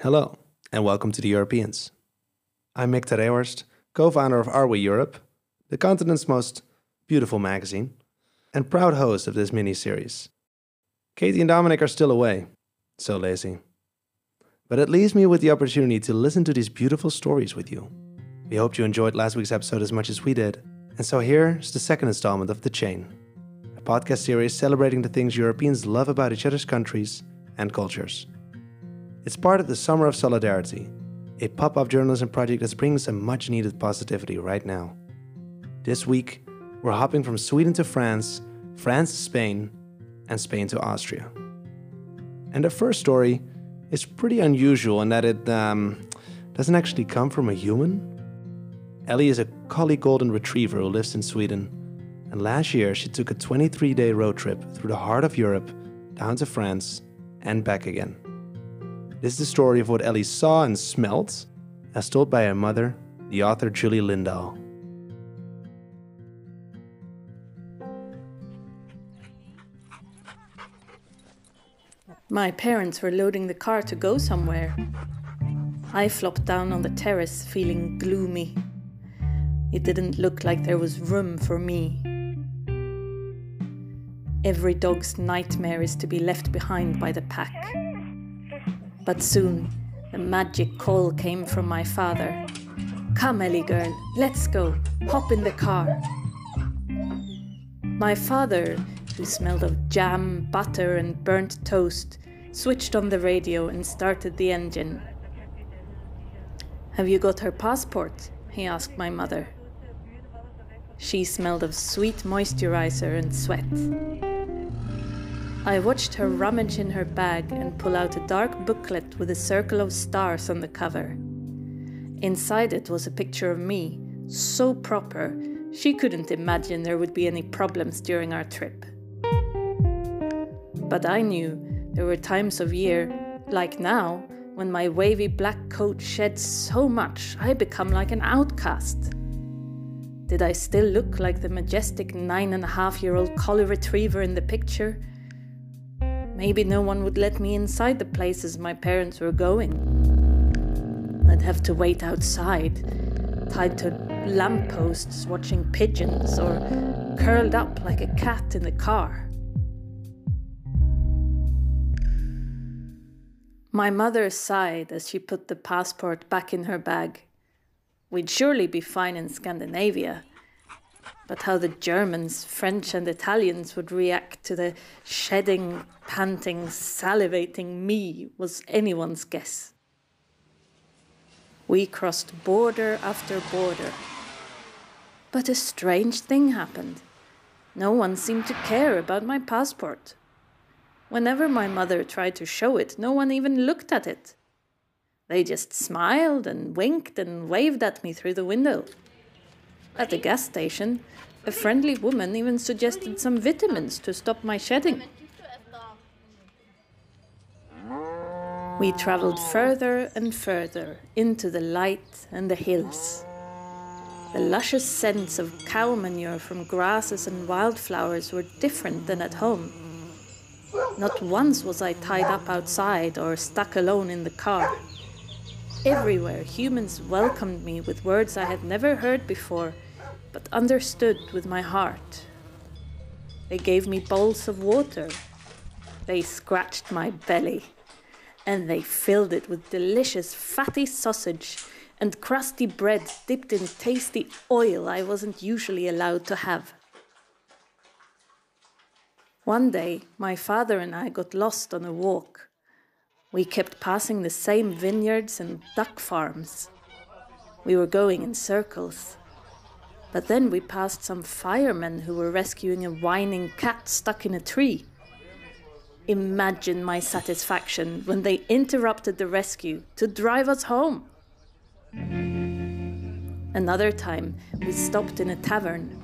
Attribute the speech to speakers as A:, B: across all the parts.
A: Hello, and welcome to the Europeans. I'm Mick ter Reehorst, co founder of Are We Europe, the continent's most beautiful magazine, and proud host of this mini series. Katy and Dominic are still away, so lazy. But it leaves me with the opportunity to listen to these beautiful stories with you. We hope you enjoyed last week's episode as much as we did, and so here's the second installment of The Chain, a podcast series celebrating the things Europeans love about each other's countries and cultures. It's part of the Summer of Solidarity, a pop up journalism project that brings some much needed positivity right now. This week, we're hopping from Sweden to France, France to Spain, and Spain to Austria. And the first story is pretty unusual in that it um, doesn't actually come from a human. Ellie is a collie golden retriever who lives in Sweden, and last year she took a 23 day road trip through the heart of Europe, down to France, and back again. This is the story of what Ellie saw and smelt, as told by her mother, the author Julie Lindahl.
B: My parents were loading the car to go somewhere. I flopped down on the terrace, feeling gloomy. It didn't look like there was room for me. Every dog's nightmare is to be left behind by the pack. But soon, a magic call came from my father. Come, Ellie girl, let's go. Hop in the car. My father, who smelled of jam, butter, and burnt toast, switched on the radio and started the engine. Have you got her passport? he asked my mother. She smelled of sweet moisturizer and sweat. I watched her rummage in her bag and pull out a dark booklet with a circle of stars on the cover. Inside it was a picture of me, so proper, she couldn't imagine there would be any problems during our trip. But I knew there were times of year, like now, when my wavy black coat sheds so much I become like an outcast. Did I still look like the majestic nine and a half year old collie retriever in the picture? Maybe no one would let me inside the places my parents were going. I'd have to wait outside, tied to lampposts watching pigeons, or curled up like a cat in the car. My mother sighed as she put the passport back in her bag. We'd surely be fine in Scandinavia. But how the Germans, French, and Italians would react to the shedding, panting, salivating me was anyone's guess. We crossed border after border. But a strange thing happened. No one seemed to care about my passport. Whenever my mother tried to show it, no one even looked at it. They just smiled and winked and waved at me through the window. At the gas station, a friendly woman even suggested some vitamins to stop my shedding. We traveled further and further into the light and the hills. The luscious scents of cow manure from grasses and wildflowers were different than at home. Not once was I tied up outside or stuck alone in the car. Everywhere, humans welcomed me with words I had never heard before, but understood with my heart. They gave me bowls of water. They scratched my belly. And they filled it with delicious fatty sausage and crusty bread dipped in tasty oil I wasn't usually allowed to have. One day, my father and I got lost on a walk. We kept passing the same vineyards and duck farms. We were going in circles. But then we passed some firemen who were rescuing a whining cat stuck in a tree. Imagine my satisfaction when they interrupted the rescue to drive us home. Another time, we stopped in a tavern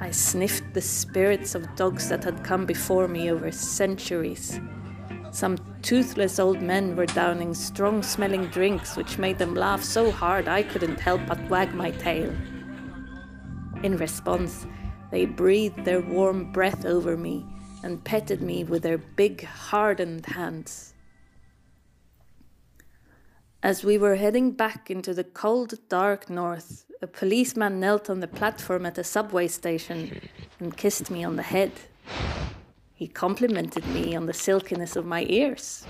B: I sniffed the spirits of dogs that had come before me over centuries. Some toothless old men were downing strong smelling drinks which made them laugh so hard I couldn't help but wag my tail. In response, they breathed their warm breath over me and petted me with their big, hardened hands. As we were heading back into the cold, dark north, a policeman knelt on the platform at a subway station and kissed me on the head. He complimented me on the silkiness of my ears.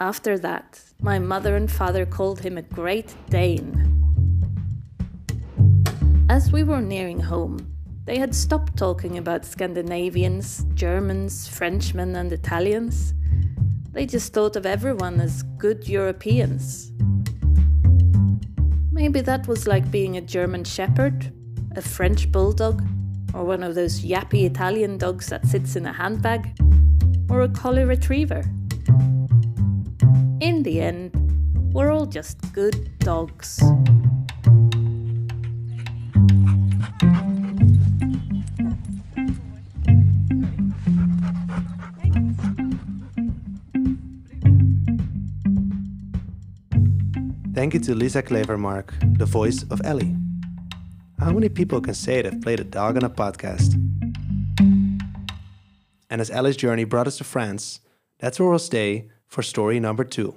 B: After that, my mother and father called him a Great Dane. As we were nearing home, they had stopped talking about Scandinavians, Germans, Frenchmen, and Italians. They just thought of everyone as good Europeans. Maybe that was like being a German shepherd, a French bulldog, or one of those yappy Italian dogs that sits in a handbag, or a collie retriever. In the end, we're all just good dogs.
A: Thank you to Lisa Klevermark, the voice of Ellie. How many people can say they've played a dog on a podcast? And as Ellie's journey brought us to France, that's where we'll stay for story number two.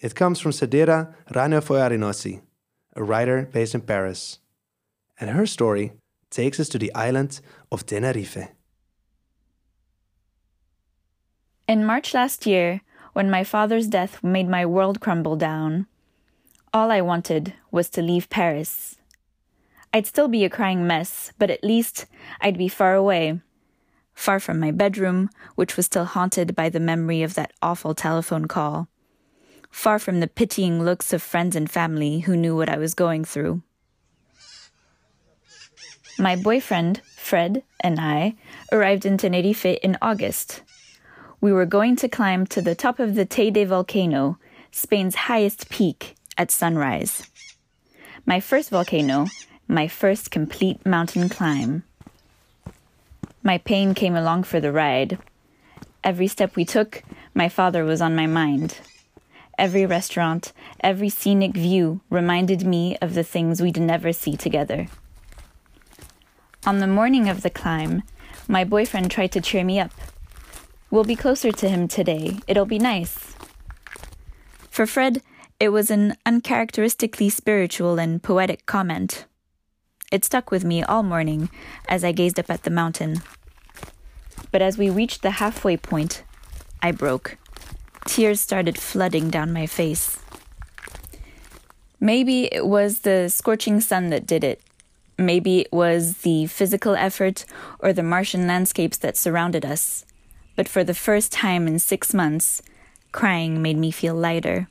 A: It comes from Sedera Ranaivoarinosy, a writer based in Paris. And her story takes us to the island of Tenerife.
C: In March last year, when my father's death made my world crumble down, all I wanted was to leave Paris. I'd still be a crying mess, but at least I'd be far away. Far from my bedroom, which was still haunted by the memory of that awful telephone call. Far from the pitying looks of friends and family who knew what I was going through. My boyfriend, Fred, and I arrived in Tenerife in August. We were going to climb to the top of the Teide volcano, Spain's highest peak, at sunrise. My first volcano, my first complete mountain climb. My pain came along for the ride. Every step we took, my father was on my mind. Every restaurant, every scenic view reminded me of the things we'd never see together. On the morning of the climb, my boyfriend tried to cheer me up. We'll be closer to him today. It'll be nice. For Fred, it was an uncharacteristically spiritual and poetic comment. It stuck with me all morning as I gazed up at the mountain. But as we reached the halfway point, I broke. Tears started flooding down my face. Maybe it was the scorching sun that did it. Maybe it was the physical effort or the Martian landscapes that surrounded us. But for the first time in six months, crying made me feel lighter.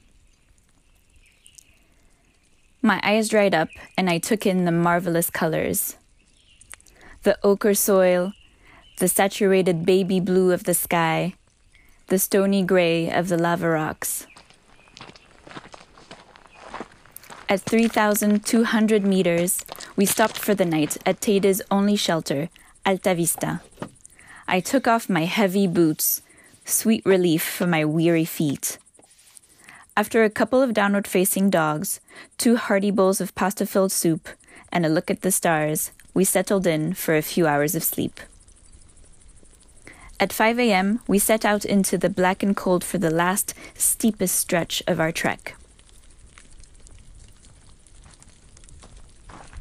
C: My eyes dried up, and I took in the marvelous colors the ochre soil, the saturated baby blue of the sky, the stony gray of the lava rocks. At 3,200 meters, we stopped for the night at Teide's only shelter, Alta Vista. I took off my heavy boots, sweet relief for my weary feet. After a couple of downward facing dogs, two hearty bowls of pasta filled soup, and a look at the stars, we settled in for a few hours of sleep. At 5 a.m., we set out into the black and cold for the last, steepest stretch of our trek.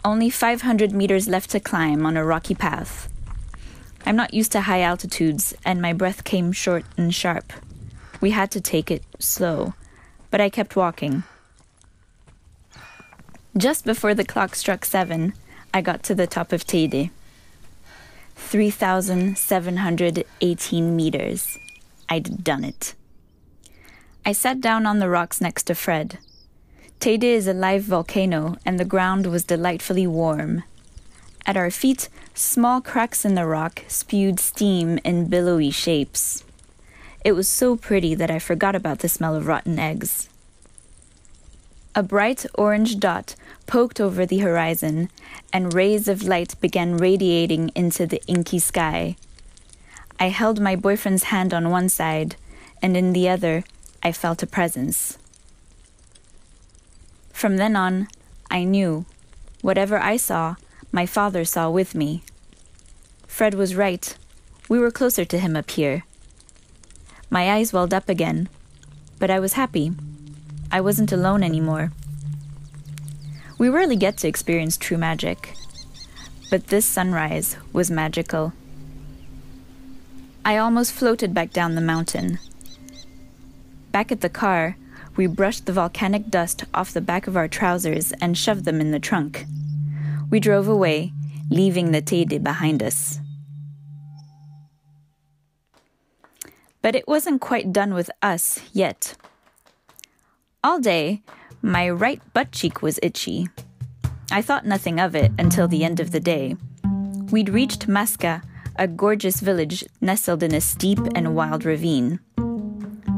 C: Only 500 meters left to climb on a rocky path. I'm not used to high altitudes, and my breath came short and sharp. We had to take it slow but I kept walking. Just before the clock struck seven, I got to the top of Teide. 3,718 meters. I'd done it. I sat down on the rocks next to Fred. Teide is a live volcano, and the ground was delightfully warm. At our feet, small cracks in the rock spewed steam in billowy shapes. It was so pretty that I forgot about the smell of rotten eggs. A bright orange dot poked over the horizon, and rays of light began radiating into the inky sky. I held my boyfriend's hand on one side, and in the other, I felt a presence. From then on, I knew whatever I saw, my father saw with me. Fred was right. We were closer to him up here. My eyes welled up again, but I was happy. I wasn't alone anymore. We rarely get to experience true magic, but this sunrise was magical. I almost floated back down the mountain. Back at the car, we brushed the volcanic dust off the back of our trousers and shoved them in the trunk. We drove away, leaving the Teide behind us. But it wasn't quite done with us yet. All day, my right butt cheek was itchy. I thought nothing of it until the end of the day. We'd reached Masca, a gorgeous village nestled in a steep and wild ravine.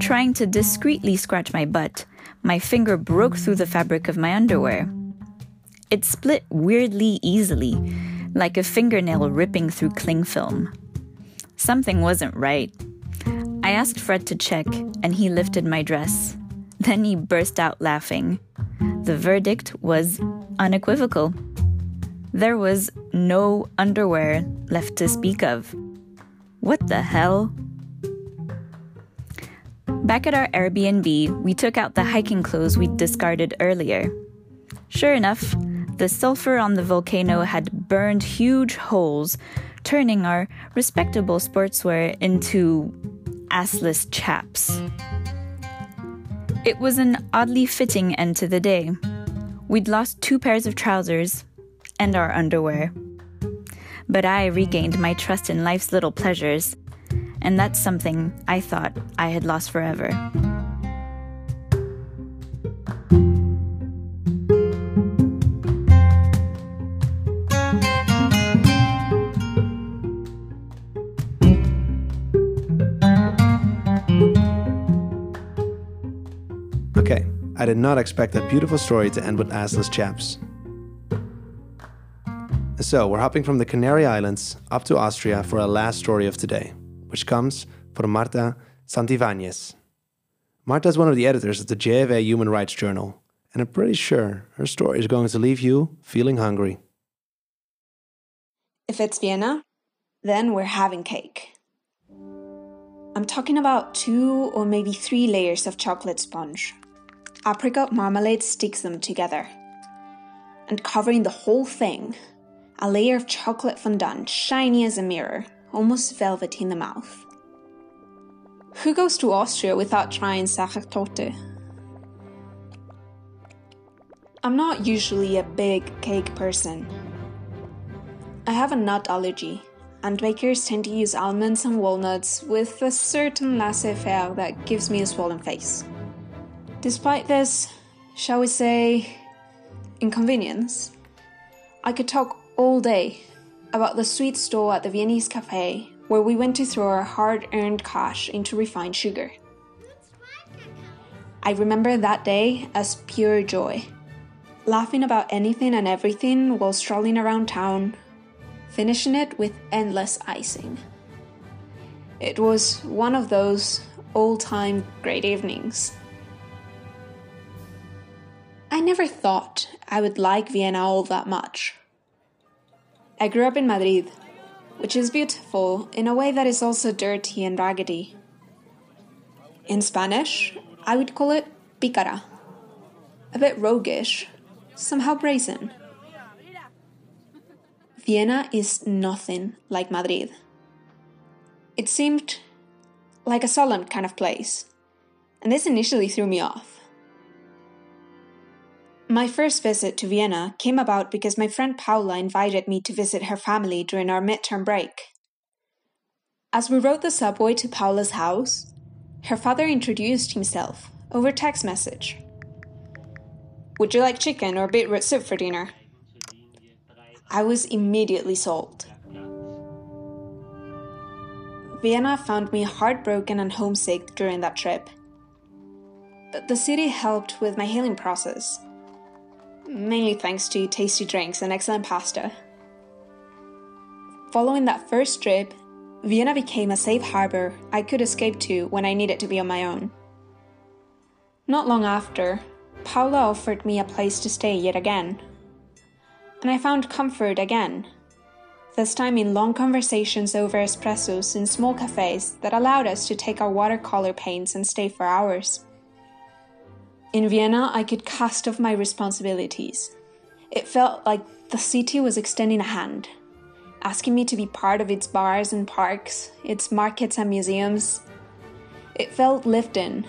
C: Trying to discreetly scratch my butt, my finger broke through the fabric of my underwear. It split weirdly easily, like a fingernail ripping through cling film. Something wasn't right. I asked Fred to check, and he lifted my dress. Then he burst out laughing. The verdict was unequivocal. There was no underwear left to speak of. What the hell? Back at our Airbnb, we took out the hiking clothes we'd discarded earlier. Sure enough, the sulfur on the volcano had burned huge holes, turning our respectable sportswear into assless chaps. It was an oddly fitting end to the day. We'd lost two pairs of trousers and our underwear. But I regained my trust in life's little pleasures, and that's something I thought I had lost forever.
A: Did not expect that beautiful story to end with assless chaps. So, we're hopping from the Canary Islands up to Austria for our last story of today, which comes from Marta Santiváñez. Marta is one of the editors of the JFA Human Rights Journal, and I'm pretty sure her story is going to leave you feeling hungry.
D: If it's Vienna, then we're having cake. I'm talking about two or maybe three layers of chocolate sponge. Apricot marmalade sticks them together. And covering the whole thing, a layer of chocolate fondant, shiny as a mirror, almost velvety in the mouth. Who goes to Austria without trying Sachertorte? I'm not usually a big cake person. I have a nut allergy, and bakers tend to use almonds and walnuts with a certain laissez faire that gives me a swollen face. Despite this, shall we say, inconvenience, I could talk all day about the sweet store at the Viennese cafe where we went to throw our hard earned cash into refined sugar. I remember that day as pure joy, laughing about anything and everything while strolling around town, finishing it with endless icing. It was one of those all time great evenings. I never thought I would like Vienna all that much. I grew up in Madrid, which is beautiful in a way that is also dirty and raggedy. In Spanish, I would call it picara, a bit roguish, somehow brazen. Vienna is nothing like Madrid. It seemed like a solemn kind of place, and this initially threw me off. My first visit to Vienna came about because my friend Paula invited me to visit her family during our midterm break. As we rode the subway to Paula's house, her father introduced himself over text message. Would you like chicken or beetroot soup for dinner? I was immediately sold. Vienna found me heartbroken and homesick during that trip. But the city helped with my healing process mainly thanks to tasty drinks and excellent pasta. Following that first trip, Vienna became a safe harbor I could escape to when I needed to be on my own. Not long after, Paula offered me a place to stay yet again. And I found comfort again, this time in long conversations over espressos in small cafes that allowed us to take our watercolor paints and stay for hours. In Vienna, I could cast off my responsibilities. It felt like the city was extending a hand, asking me to be part of its bars and parks, its markets and museums. It felt lived in,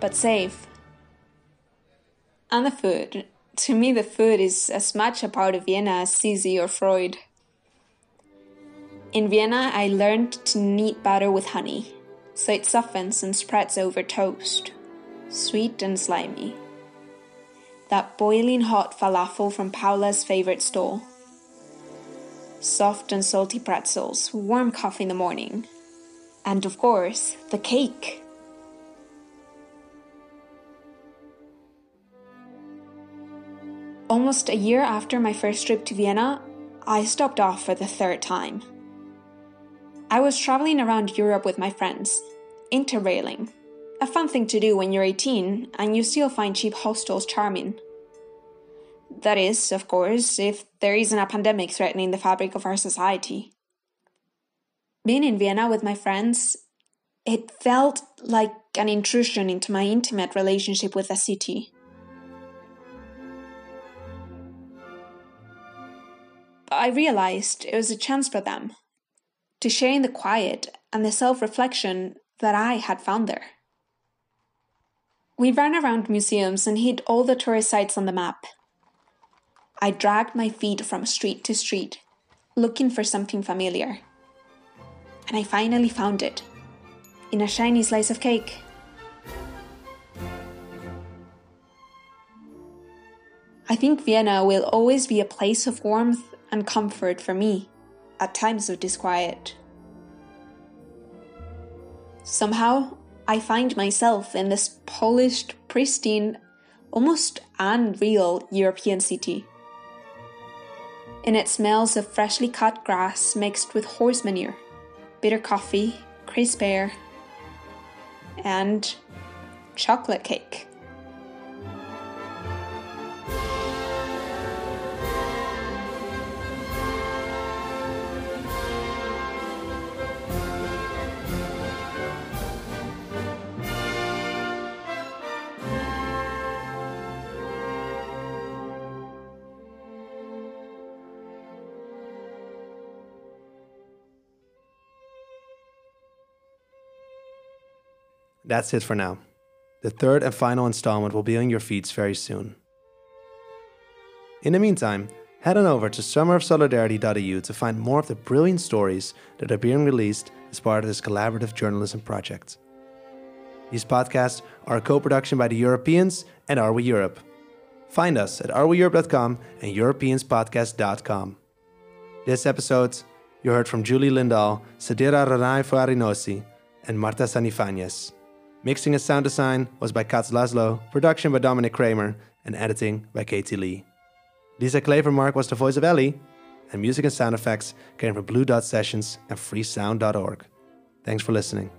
D: but safe. And the food. To me, the food is as much a part of Vienna as Sisi or Freud. In Vienna, I learned to knead butter with honey, so it softens and spreads over toast, sweet and slimy. That boiling hot falafel from Paula's favorite stall. Soft and salty pretzels, warm coffee in the morning. And of course, the cake. Almost a year after my first trip to Vienna, I stopped off for the third time. I was traveling around Europe with my friends, interrailing. A fun thing to do when you're 18 and you still find cheap hostels charming. That is, of course, if there isn't a pandemic threatening the fabric of our society. Being in Vienna with my friends, it felt like an intrusion into my intimate relationship with the city. I realized it was a chance for them to share in the quiet and the self reflection that I had found there. We ran around museums and hit all the tourist sites on the map. I dragged my feet from street to street, looking for something familiar. And I finally found it in a shiny slice of cake. I think Vienna will always be a place of warmth and comfort for me at times of disquiet. Somehow, I find myself in this polished, pristine, almost unreal European city. And it smells of freshly cut grass mixed with horse manure, bitter coffee, crisp air, and chocolate cake.
A: That's it for now. The third and final installment will be on your feeds very soon. In the meantime, head on over to summerofsolidarity.eu to find more of the brilliant stories that are being released as part of this collaborative journalism project. These podcasts are a co production by the Europeans and Are We Europe. Find us at areweeurope.com and europeanspodcast.com. This episode, you heard from Julie Lindahl, Sedera Ranaivoarinosy, and Marta Santiváñez. Mixing and sound design was by Katz Laszlo, production by Dominic Kraemer, and editing by Katy Lee. Lisa Klevermark was the voice of Ellie, and music and sound effects came from Blue Dot Sessions and freesound.org. Thanks for listening.